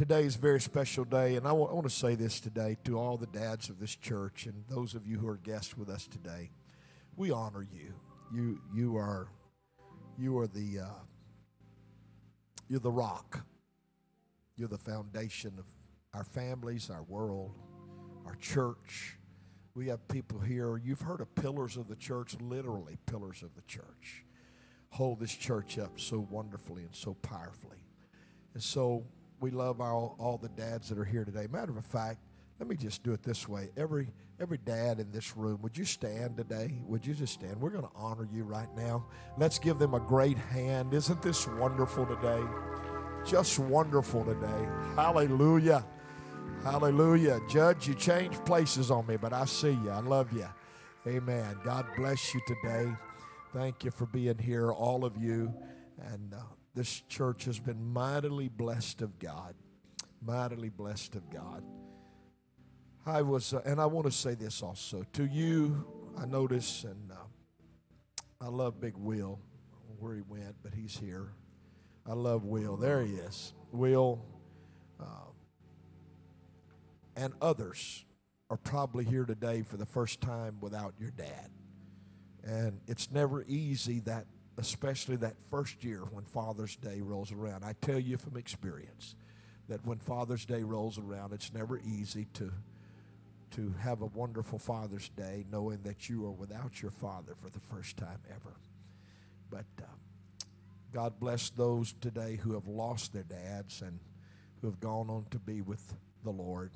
today is a very special day, and I wa- I want to say this today to all the dads of this church and those of you who are guests with us today. We honor you. You you are you are the uh, you're the rock. You're the foundation of our families, our world, our church. We have people here. You've heard of pillars of the church, literally pillars of the church. Hold this church up so wonderfully and so powerfully. And so we love all, all the dads that are here today. Matter of fact, let me just do it this way. Every every dad in this room, would you stand today? Would you just stand? We're going to honor you right now. Let's give them a great hand. Isn't this wonderful today? Just wonderful today. Hallelujah. Hallelujah. Judge, you changed places on me, but I see you. I love you. Amen. God bless you today. Thank you for being here, all of you. And uh, this church has been mightily blessed of God. Mightily blessed of God. I was, uh, and I want to say this also to you. I notice, and uh, I love Big Will, where he went, but he's here. I love Will. There he is. Will uh, and others are probably here today for the first time without your dad. And it's never easy that, especially that first year when Father's Day rolls around. I tell you from experience that when Father's Day rolls around, it's never easy to to have a wonderful Father's Day knowing that you are without your father for the first time ever. But uh, God bless those today who have lost their dads and who have gone on to be with the Lord.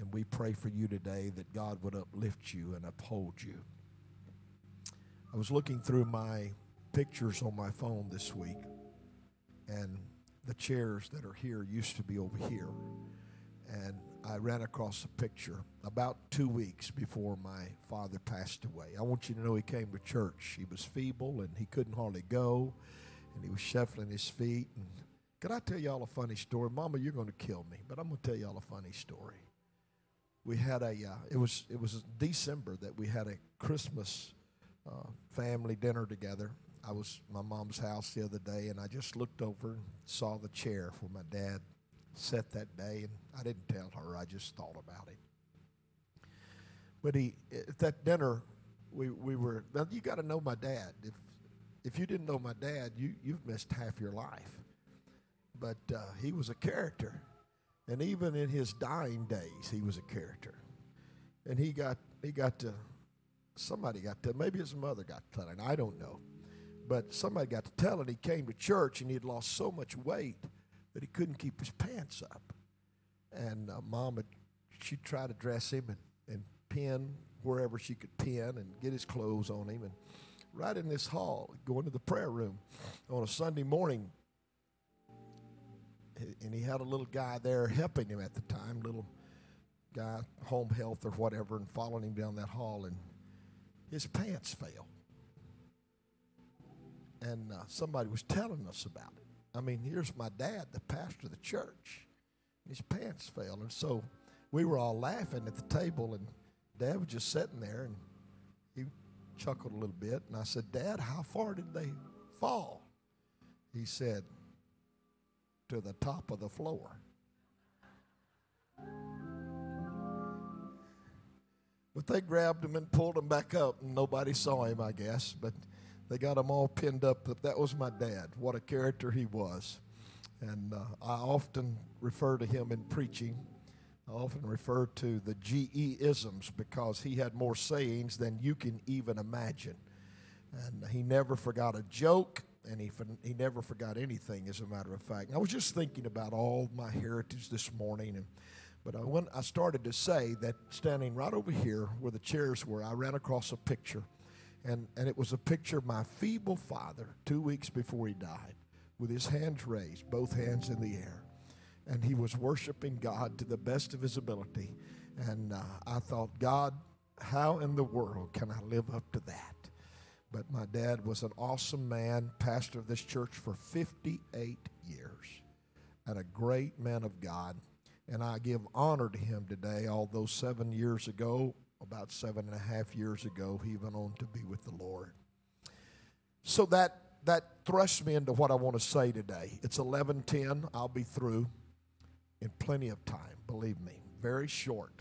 And we pray for you today that God would uplift you and uphold you. I was looking through my pictures on my phone this week, and the chairs that are here used to be over here. And I ran across a picture about two weeks before my father passed away. I want you to know he came to church. He was feeble and he couldn't hardly go, and he was shuffling his feet. And can I tell y'all a funny story? Mama, you're going to kill me, but I'm going to tell y'all a funny story. We had a, uh, it was it was December that we had a Christmas uh, family dinner together. I was my mom's house the other day, and I just looked over and saw the chair where my dad sat that day, and I didn't tell her. I just thought about it. But he at that dinner, we we were. Now you got to know my dad. If if you didn't know my dad, you you've missed half your life. But uh, he was a character, and even in his dying days, he was a character. And he got he got to somebody got to maybe his mother got to. I don't know, but somebody got to telling. He came to church and he had lost so much weight that he couldn't keep his pants up. And uh, mom had, she tried to dress him and, and pin wherever she could pin and get his clothes on him. And right in this hall, going to the prayer room on a Sunday morning, and he had a little guy there helping him at the time, little guy, home health or whatever, and following him down that hall, and his pants fell. And uh, somebody was telling us about it. I mean, here's my dad, the pastor of the church. His pants fell. And so we were all laughing at the table, and dad was just sitting there, and he chuckled a little bit. And I said, Dad, how far did they fall? He said, To the top of the floor. But they grabbed him and pulled him back up, and nobody saw him, I guess. But they got him all pinned up. But that was my dad. What a character he was. And uh, I often refer to him in preaching. I often refer to the GE isms because he had more sayings than you can even imagine. And he never forgot a joke, and he, he never forgot anything, as a matter of fact. And I was just thinking about all my heritage this morning. And, but I, when I started to say that standing right over here where the chairs were, I ran across a picture. And, and it was a picture of my feeble father two weeks before he died with his hands raised, both hands in the air. And he was worshiping God to the best of his ability. And uh, I thought, God, how in the world can I live up to that? But my dad was an awesome man, pastor of this church for 58 years, and a great man of God. And I give honor to him today, although seven years ago, about seven and a half years ago, he went on to be with the Lord. So that that thrusts me into what I want to say today. It's 11:10. I'll be through. in plenty of time, believe me. Very short.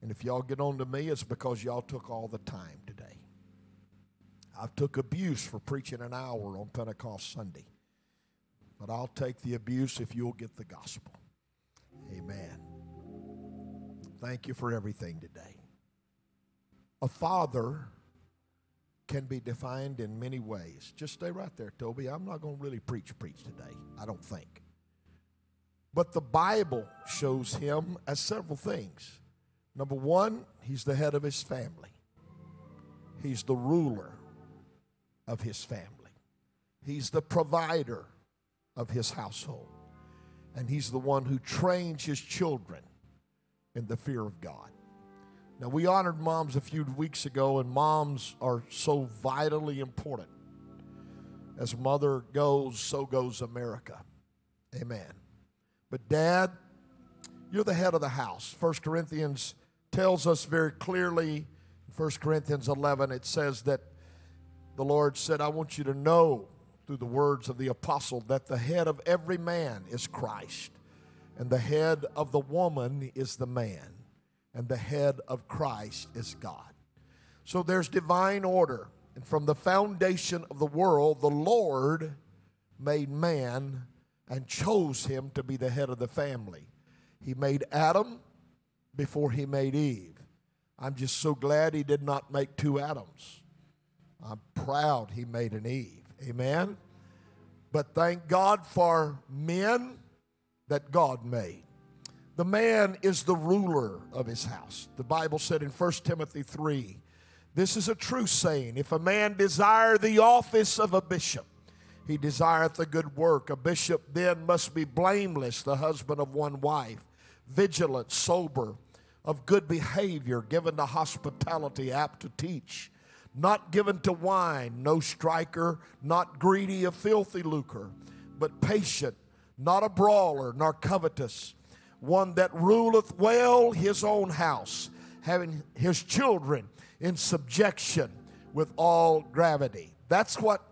And if y'all get on to me, it's because y'all took all the time today. I've took abuse for preaching an hour on Pentecost Sunday. But I'll take the abuse if you'll get the gospel. Amen. Thank you for everything today. A father can be defined in many ways. Just stay right there, Toby. I'm not going to really preach preach today. I don't think. But the Bible shows him as several things. Number one, he's the head of his family. He's the ruler of his family. He's the provider of his household. And he's the one who trains his children in the fear of God. Now, we honored moms a few weeks ago, and moms are so vitally important. As mother goes, so goes America. Amen. But, dad, you're the head of the house. 1 Corinthians tells us very clearly, in 1 Corinthians 11, it says that the Lord said, I want you to know through the words of the apostle that the head of every man is Christ, and the head of the woman is the man, and the head of Christ is God. So there's divine order. And from the foundation of the world, the Lord made man and chose him to be the head of the family. He made Adam before he made Eve. I'm just so glad he did not make two Adams. I'm proud he made an Eve. Amen. But thank God for men that God made. The man is the ruler of his house. The Bible said in 1 Timothy 3 this is a true saying. If a man desire the office of a bishop, he desireth a good work. A bishop then must be blameless, the husband of one wife, vigilant, sober, of good behavior, given to hospitality, apt to teach not given to wine, no striker, not greedy of filthy lucre, but patient, not a brawler, nor covetous, one that ruleth well his own house, having his children in subjection with all gravity. That's what,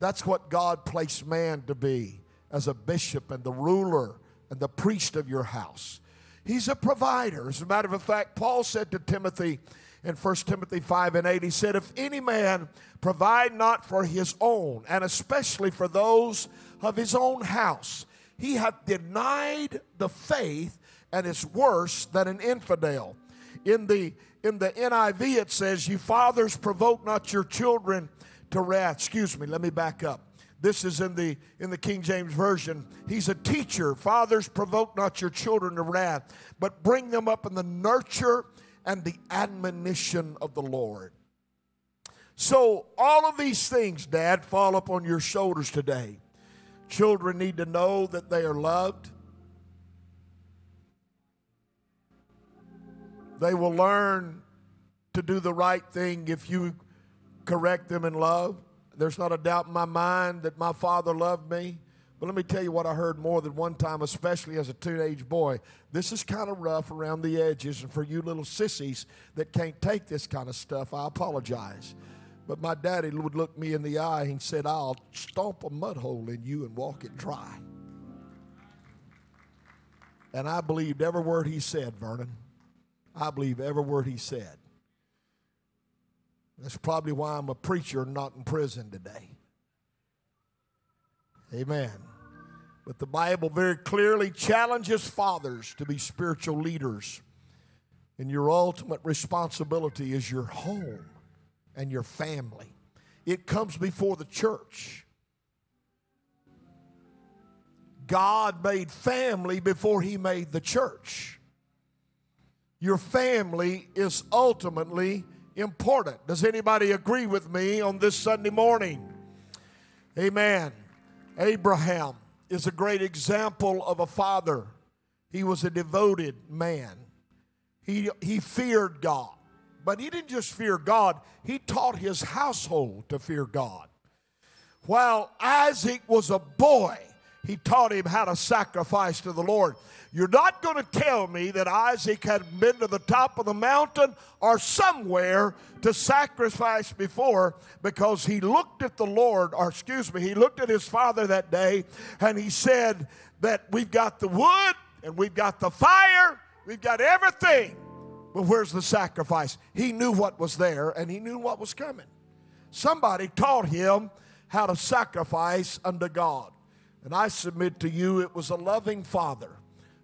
that's what God placed man to be as a bishop and the ruler and the priest of your house. He's a provider. As a matter of fact, Paul said to Timothy, in 1 Timothy 5 and 8. He said, If any man provide not for his own, and especially for those of his own house, he hath denied the faith and is worse than an infidel. In the in the NIV it says, You fathers provoke not your children to wrath. Excuse me, let me back up. This is in the in the King James Version. He's a teacher. Fathers provoke not your children to wrath, but bring them up in the nurture and the admonition of the Lord. So, all of these things, Dad, fall upon your shoulders today. Children need to know that they are loved. They will learn to do the right thing if you correct them in love. There's not a doubt in my mind that my father loved me. But let me tell you what I heard more than one time, especially as a teenage boy. This is kind of rough around the edges, and for you little sissies that can't take this kind of stuff, I apologize. But my daddy would look me in the eye and said, I'll stomp a mud hole in you and walk it dry. And I believed every word he said, Vernon. I believe every word he said. That's probably why I'm a preacher and not in prison today. Amen. But the Bible very clearly challenges fathers to be spiritual leaders. And your ultimate responsibility is your home and your family. It comes before the church. God made family before He made the church. Your family is ultimately important. Does anybody agree with me on this Sunday morning? Amen. Abraham is a great example of a father. He was a devoted man. He, he feared God. But he didn't just fear God, he taught his household to fear God. While Isaac was a boy, he taught him how to sacrifice to the Lord. You're not going to tell me that Isaac had been to the top of the mountain or somewhere to sacrifice before because he looked at the Lord, or excuse me, he looked at his father that day and he said that we've got the wood and we've got the fire, we've got everything. But where's the sacrifice? He knew what was there and he knew what was coming. Somebody taught him how to sacrifice unto God. And I submit to you, it was a loving father,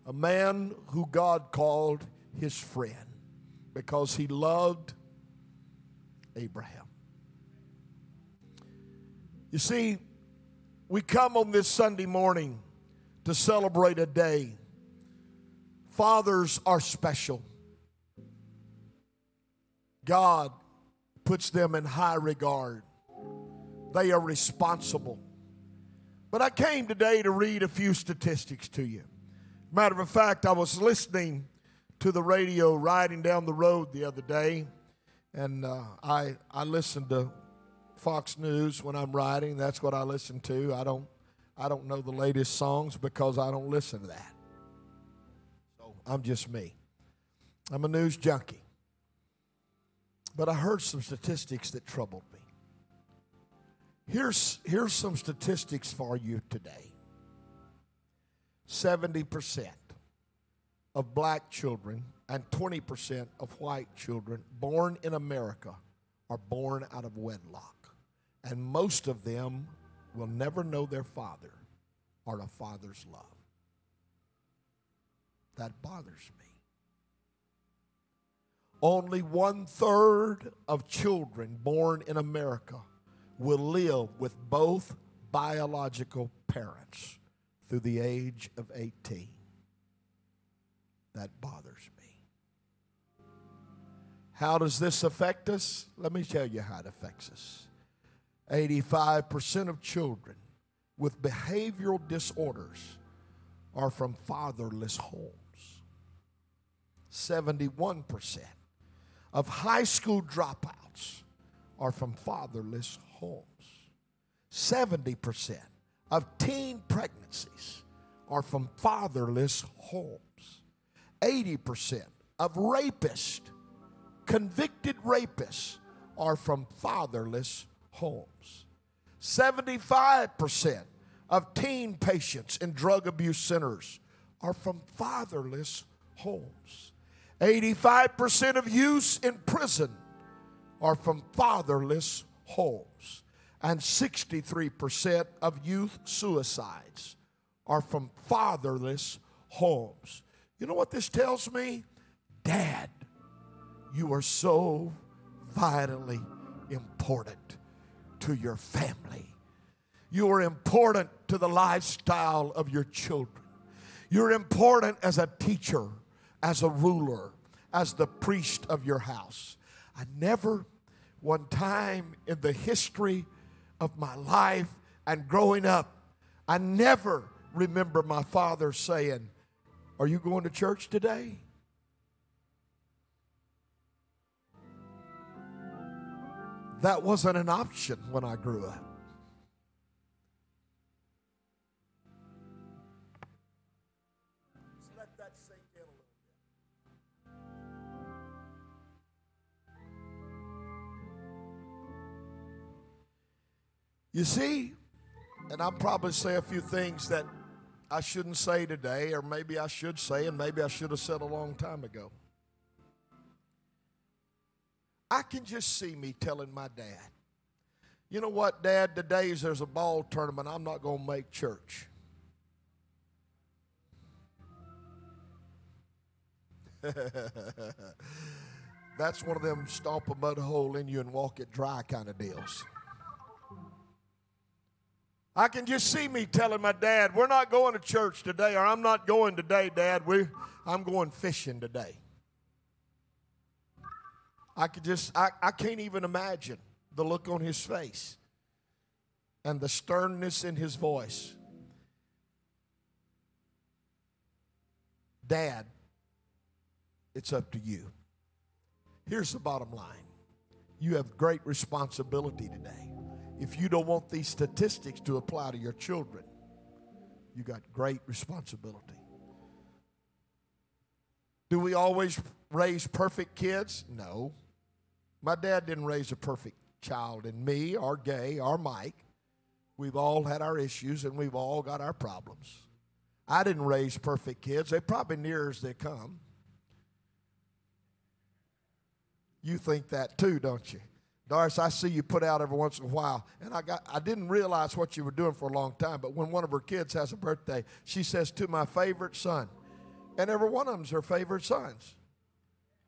a man who God called his friend because he loved Abraham. You see, we come on this Sunday morning to celebrate a day. Fathers are special. God puts them in high regard. They are responsible. But I came today to read a few statistics to you. Matter of fact, I was listening to the radio riding down the road the other day, and uh, I, I listened to Fox News when I'm riding. That's what I listen to. I don't, I don't know the latest songs because I don't listen to that. So I'm just me. I'm a news junkie. But I heard some statistics that troubled me. Here's, here's some statistics for you today 70% of black children and 20% of white children born in America are born out of wedlock. And most of them will never know their father or a father's love. That bothers me. Only one third of children born in America will live with both biological parents through the age of 18. That bothers me. How does this affect us? Let me tell you how it affects us. 85% of children with behavioral disorders are from fatherless homes. 71% of high school dropouts are from fatherless homes. 70% of teen pregnancies are from fatherless homes. 80% of rapists, convicted rapists, are from fatherless homes. 75% of teen patients in drug abuse centers are from fatherless homes. 85% of youths in prison are from fatherless homes. And 63% of youth suicides are from fatherless homes. You know what this tells me? Dad, you are so vitally important to your family. You are important to the lifestyle of your children. You're important as a teacher, as a ruler, as the priest of your house. I never, one time in the history of my life and growing up, I never remember my father saying, Are you going to church today? That wasn't an option when I grew up. You see, and I'll probably say a few things that I shouldn't say today, or maybe I should say, and maybe I should have said a long time ago. I can just see me telling my dad, you know what, Dad, today's there's a ball tournament. I'm not going to make church. That's one of them stomp a mud hole in you and walk it dry kind of deals. I can just see me telling my dad, we're not going to church today, or I'm not going today, Dad. We, I'm going fishing today. I could just, I, I can't even imagine the look on his face and the sternness in his voice. Dad, it's up to you. Here's the bottom line you have great responsibility today. If you don't want these statistics to apply to your children, you got great responsibility. Do we always raise perfect kids? No. My dad didn't raise a perfect child in me or Gay or Mike. We've all had our issues and we've all got our problems. I didn't raise perfect kids. They're probably near as they come. You think that too, don't you? Doris, I see you put out every once in a while, and I got I didn't realize what you were doing for a long time, but when one of her kids has a birthday, she says to my favorite son. And every one of them's her favorite sons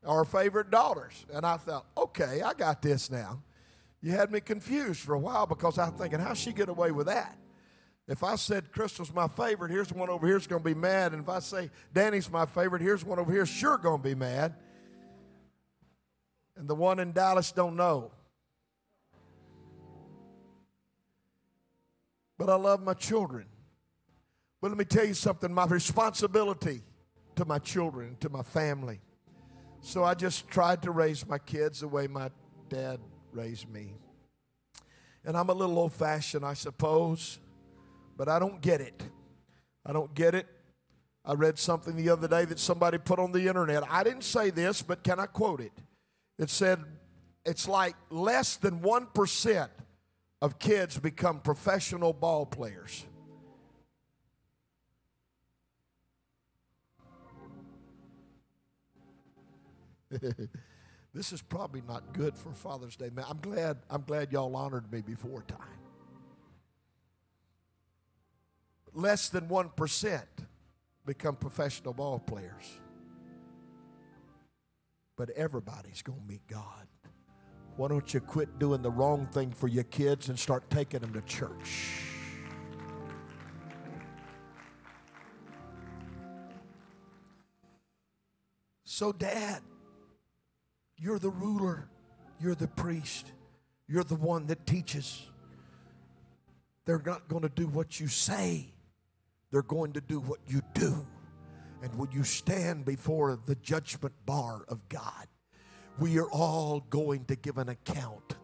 our favorite daughters. And I thought, okay, I got this now. You had me confused for a while because I'm thinking, how'd she get away with that? If I said Crystal's my favorite, here's one over here's going to be mad. And if I say Danny's my favorite, here's one over here sure going to be mad. And the one in Dallas don't know. But I love my children. But let me tell you something my responsibility to my children, to my family. So I just tried to raise my kids the way my dad raised me. And I'm a little old fashioned, I suppose, but I don't get it. I don't get it. I read something the other day that somebody put on the internet. I didn't say this, but can I quote it? It said, it's like less than 1% of kids become professional ball players. this is probably not good for Father's Day, man. I'm glad I'm glad y'all honored me before time. Less than 1% become professional ball players. But everybody's going to meet God. Why don't you quit doing the wrong thing for your kids and start taking them to church? So, Dad, you're the ruler, you're the priest, you're the one that teaches. They're not going to do what you say, they're going to do what you do. And when you stand before the judgment bar of God, we are all going to give an account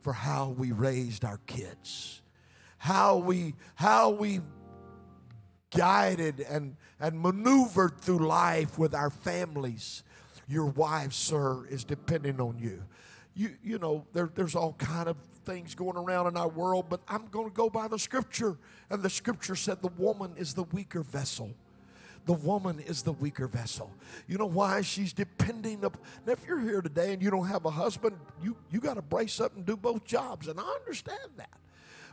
for how we raised our kids, how we how we guided and and maneuvered through life with our families. Your wife, sir, is depending on you. You you know there, there's all kind of things going around in our world, but I'm going to go by the scripture, and the scripture said the woman is the weaker vessel the woman is the weaker vessel. You know why? She's depending up. Now, if you're here today and you don't have a husband, you, you got to brace up and do both jobs. And I understand that.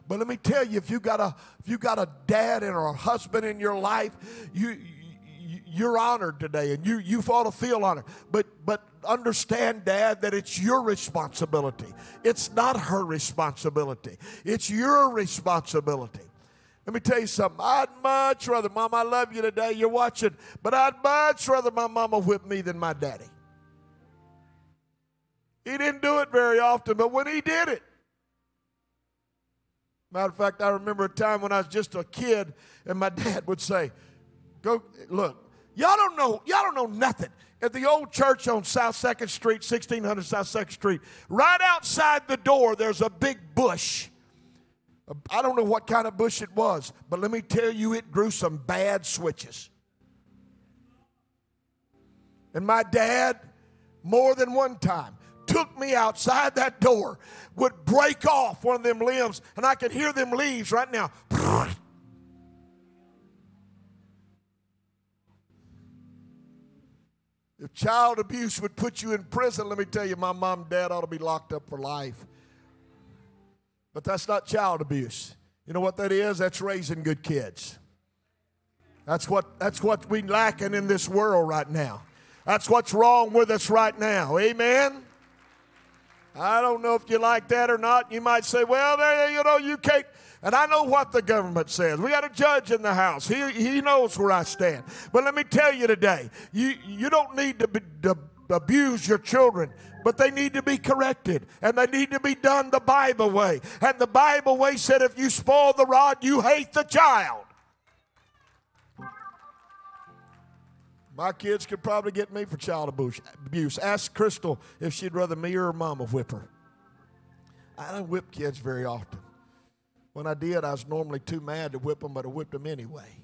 But let me tell you, if you got a if you got a dad and a husband in your life, you, you're honored today and you, you ought to feel honored. But, but understand, Dad, that it's your responsibility. It's not her responsibility, it's your responsibility. Let me tell you something. I'd much rather, Mom, I love you today. You're watching, but I'd much rather my mama whip me than my daddy. He didn't do it very often, but when he did it, matter of fact, I remember a time when I was just a kid, and my dad would say, "Go look, y'all don't know, y'all don't know nothing." At the old church on South Second Street, 1600 South Second Street, right outside the door, there's a big bush I don't know what kind of bush it was, but let me tell you, it grew some bad switches. And my dad, more than one time, took me outside that door, would break off one of them limbs, and I could hear them leaves right now. If child abuse would put you in prison, let me tell you, my mom and dad ought to be locked up for life. But that's not child abuse. You know what that is? That's raising good kids. That's what that's what we lacking in this world right now. That's what's wrong with us right now. Amen. I don't know if you like that or not. You might say, well, there, you know, you can't. And I know what the government says. We got a judge in the house. He, he knows where I stand. But let me tell you today, you, you don't need to, be, to abuse your children but they need to be corrected and they need to be done the Bible way. And the Bible way said if you spoil the rod, you hate the child. My kids could probably get me for child abuse. Ask Crystal if she'd rather me or her mama whip her. I don't whip kids very often. When I did, I was normally too mad to whip them, but I whipped them anyway.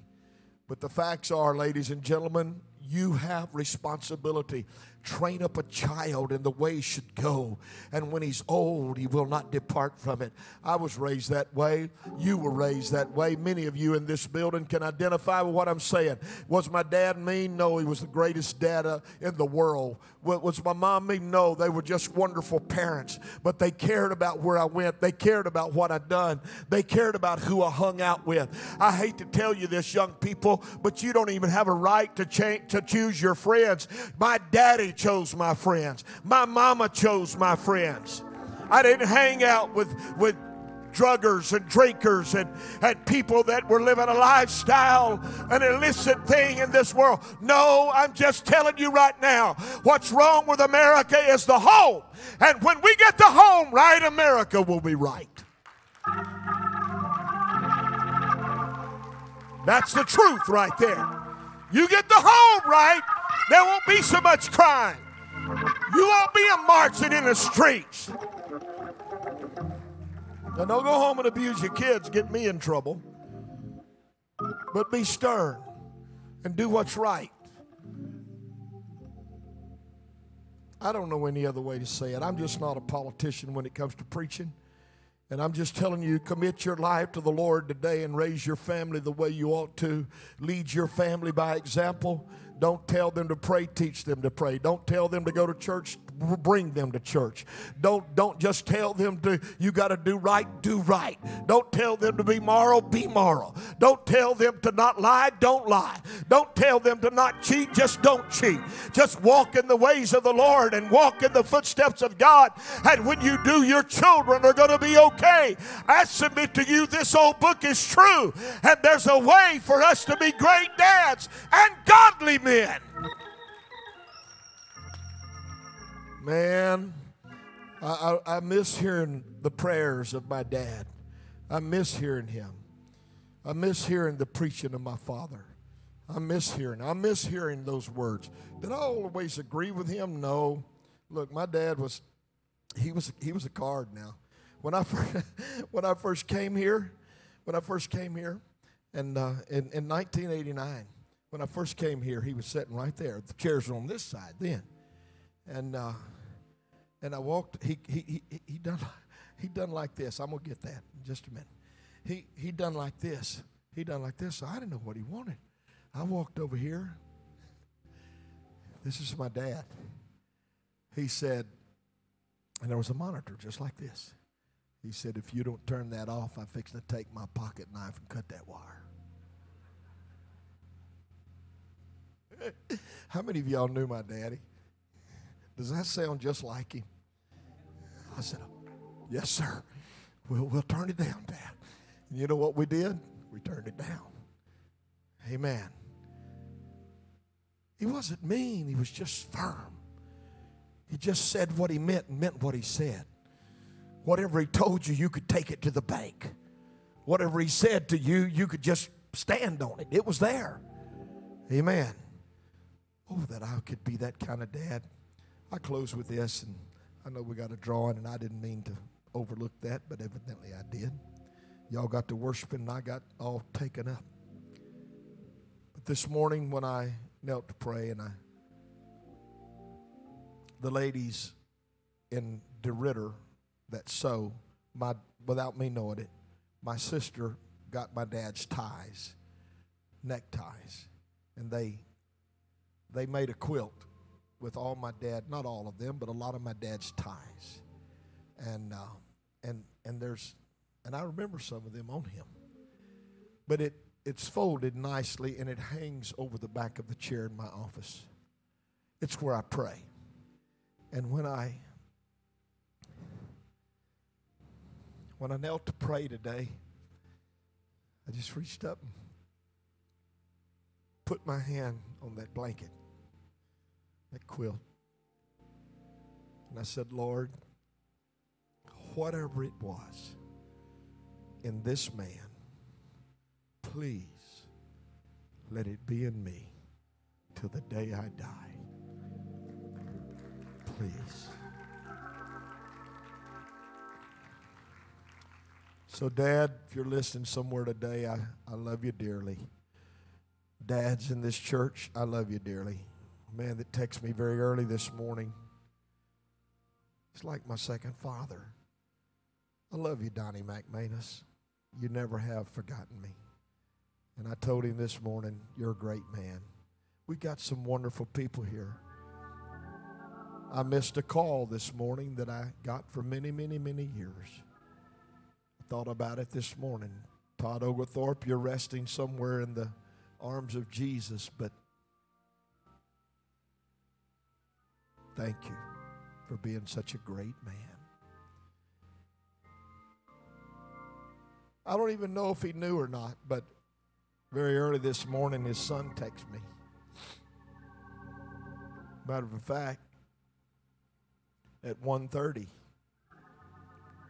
But the facts are, ladies and gentlemen, you have responsibility. Train up a child in the way he should go, and when he's old, he will not depart from it. I was raised that way. You were raised that way. Many of you in this building can identify with what I'm saying. Was my dad mean? No, he was the greatest dad in the world. Was my mom mean? No, they were just wonderful parents, but they cared about where I went. They cared about what I'd done. They cared about who I hung out with. I hate to tell you this, young people, but you don't even have a right to, change, to choose your friends. My daddy chose my friends. My mama chose my friends. I didn't hang out with, with druggers and drinkers and, and people that were living a lifestyle, an illicit thing in this world. No, I'm just telling you right now what's wrong with America is the home. And when we get the home right, America will be right. That's the truth right there. You get the home right, there won't be so much crime. You won't be a marching in the streets. Now, don't go home and abuse your kids, get me in trouble. But be stern and do what's right. I don't know any other way to say it. I'm just not a politician when it comes to preaching. And I'm just telling you, commit your life to the Lord today and raise your family the way you ought to. Lead your family by example. Don't tell them to pray, teach them to pray. Don't tell them to go to church, bring them to church. Don't, don't just tell them to, you got to do right, do right. Don't tell them to be moral, be moral. Don't tell them to not lie, don't lie. Don't tell them to not cheat, just don't cheat. Just walk in the ways of the Lord and walk in the footsteps of God. And when you do, your children are going to be okay. I submit to you, this old book is true. And there's a way for us to be great dads and godly men. Man, I, I, I, miss hearing the prayers of my dad. I miss hearing him. I miss hearing the preaching of my father. I miss hearing. I miss hearing those words. Did I always agree with him? No. Look, my dad was he was he was a card now. When I first, when I first came here, when I first came here, and uh, in, in 1989, when I first came here, he was sitting right there. The chairs were on this side then, and uh, and I walked. He he he he done he done like this. I'm gonna get that in just a minute. He he done like this. He done like this. So I didn't know what he wanted. I walked over here. This is my dad. He said, and there was a monitor just like this. He said, if you don't turn that off, I'm fixing to take my pocket knife and cut that wire. How many of y'all knew my daddy? Does that sound just like him? I said, Yes, sir. We'll, we'll turn it down, Dad. And you know what we did? We turned it down. Amen. He wasn't mean, he was just firm. He just said what he meant and meant what he said. Whatever he told you, you could take it to the bank. Whatever he said to you, you could just stand on it. It was there. Amen. Oh, that I could be that kind of dad. I close with this, and I know we got a drawing, and I didn't mean to overlook that, but evidently I did. Y'all got to worshiping, and I got all taken up. But this morning, when I knelt to pray, and I, the ladies in DeRidder that sew, my without me knowing it, my sister got my dad's ties, neckties, and they they made a quilt with all my dad, not all of them, but a lot of my dad's ties. And, uh, and, and there's, and I remember some of them on him. But it, it's folded nicely and it hangs over the back of the chair in my office. It's where I pray. And when I, when I knelt to pray today, I just reached up and put my hand on that blanket that quilt. And I said, Lord, whatever it was in this man, please let it be in me till the day I die. Please. So, Dad, if you're listening somewhere today, I, I love you dearly. Dads in this church, I love you dearly. Man that texted me very early this morning. It's like my second father. I love you, Donnie McManus. You never have forgotten me. And I told him this morning, you're a great man. We got some wonderful people here. I missed a call this morning that I got for many, many, many years. I thought about it this morning. Todd Oglethorpe, you're resting somewhere in the arms of Jesus, but thank you for being such a great man. I don't even know if he knew or not, but very early this morning his son texted me. Matter of fact, at 1.30,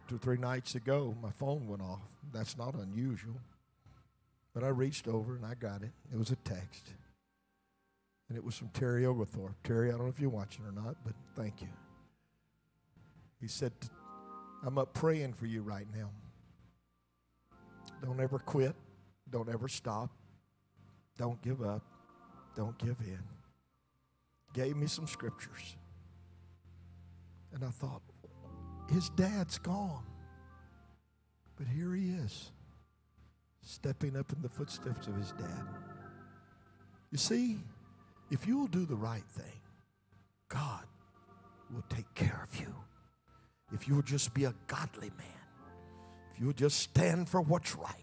two or three nights ago, my phone went off. That's not unusual. But I reached over and I got it. It was a text. And it was from Terry Oglethorpe. Terry, I don't know if you're watching or not, but thank you. He said, I'm up praying for you right now. Don't ever quit. Don't ever stop. Don't give up. Don't give in. Gave me some scriptures. And I thought, his dad's gone. But here he is, stepping up in the footsteps of his dad. You see, if you will do the right thing, God will take care of you. If you will just be a godly man, if you will just stand for what's right,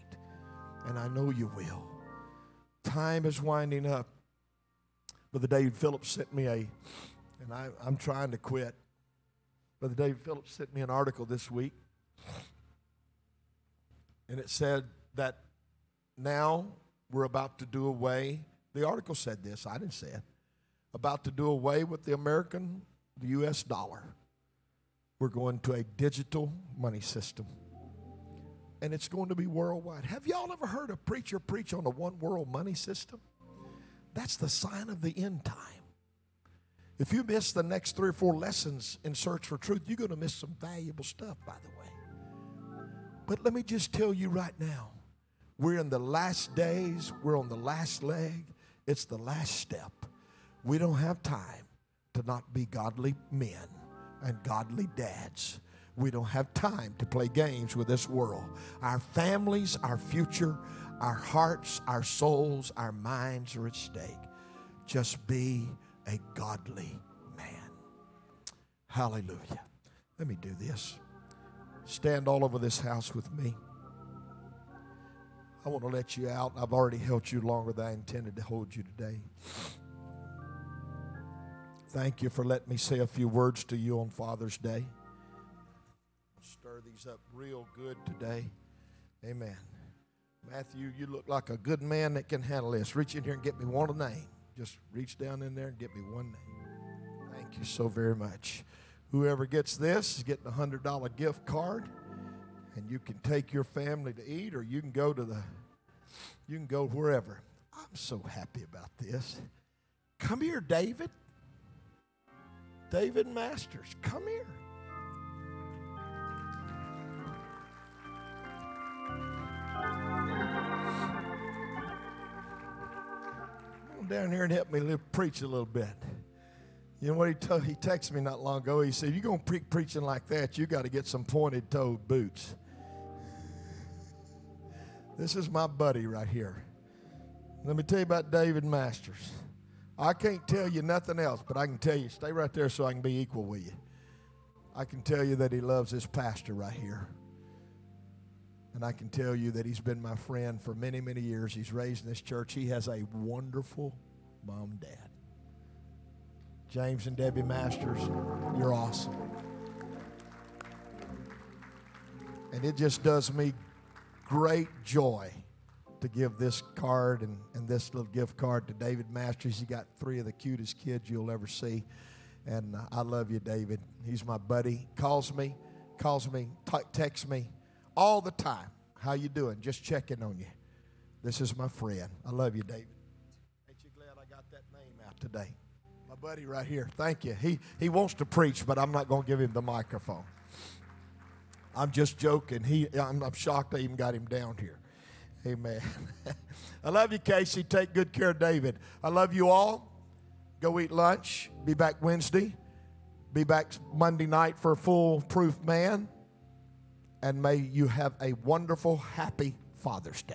and I know you will. Time is winding up. Brother David Phillips sent me a, and I, I'm trying to quit. Brother David Phillips sent me an article this week, and it said that now we're about to do away. The article said this, I didn't say it. About to do away with the American, the U.S. dollar. We're going to a digital money system. And it's going to be worldwide. Have y'all ever heard a preacher preach on a one world money system? That's the sign of the end time. If you miss the next three or four lessons in Search for Truth, you're going to miss some valuable stuff, by the way. But let me just tell you right now we're in the last days, we're on the last leg, it's the last step. We don't have time to not be godly men and godly dads. We don't have time to play games with this world. Our families, our future, our hearts, our souls, our minds are at stake. Just be a godly man. Hallelujah. Let me do this. Stand all over this house with me. I want to let you out. I've already held you longer than I intended to hold you today. Thank you for letting me say a few words to you on Father's Day. Stir these up real good today. Amen. Matthew, you look like a good man that can handle this. Reach in here and get me one name. Just reach down in there and get me one name. Thank you so very much. Whoever gets this is getting a hundred dollar gift card, and you can take your family to eat, or you can go to the, you can go wherever. I'm so happy about this. Come here, David. David Masters, come here. Come down here and help me live, preach a little bit. You know what he told, he texted me not long ago. He said, "You're gonna pre- preaching like that, you got to get some pointed-toed boots." This is my buddy right here. Let me tell you about David Masters. I can't tell you nothing else, but I can tell you, stay right there so I can be equal with you. I can tell you that he loves his pastor right here. And I can tell you that he's been my friend for many, many years. He's raised in this church. He has a wonderful mom and dad. James and Debbie Masters, you're awesome. And it just does me great joy to give this card and, and this little gift card to David Masters. He got three of the cutest kids you'll ever see. And uh, I love you, David. He's my buddy. Calls me, calls me, t- texts me all the time. How you doing? Just checking on you. This is my friend. I love you, David. Ain't you glad I got that name out today? My buddy right here. Thank you. He he wants to preach, but I'm not going to give him the microphone. I'm just joking. He, I'm, I'm shocked I even got him down here. Amen. I love you, Casey. Take good care of David. I love you all. Go eat lunch. Be back Wednesday. Be back Monday night for a foolproof Man. And may you have a wonderful, happy Father's Day.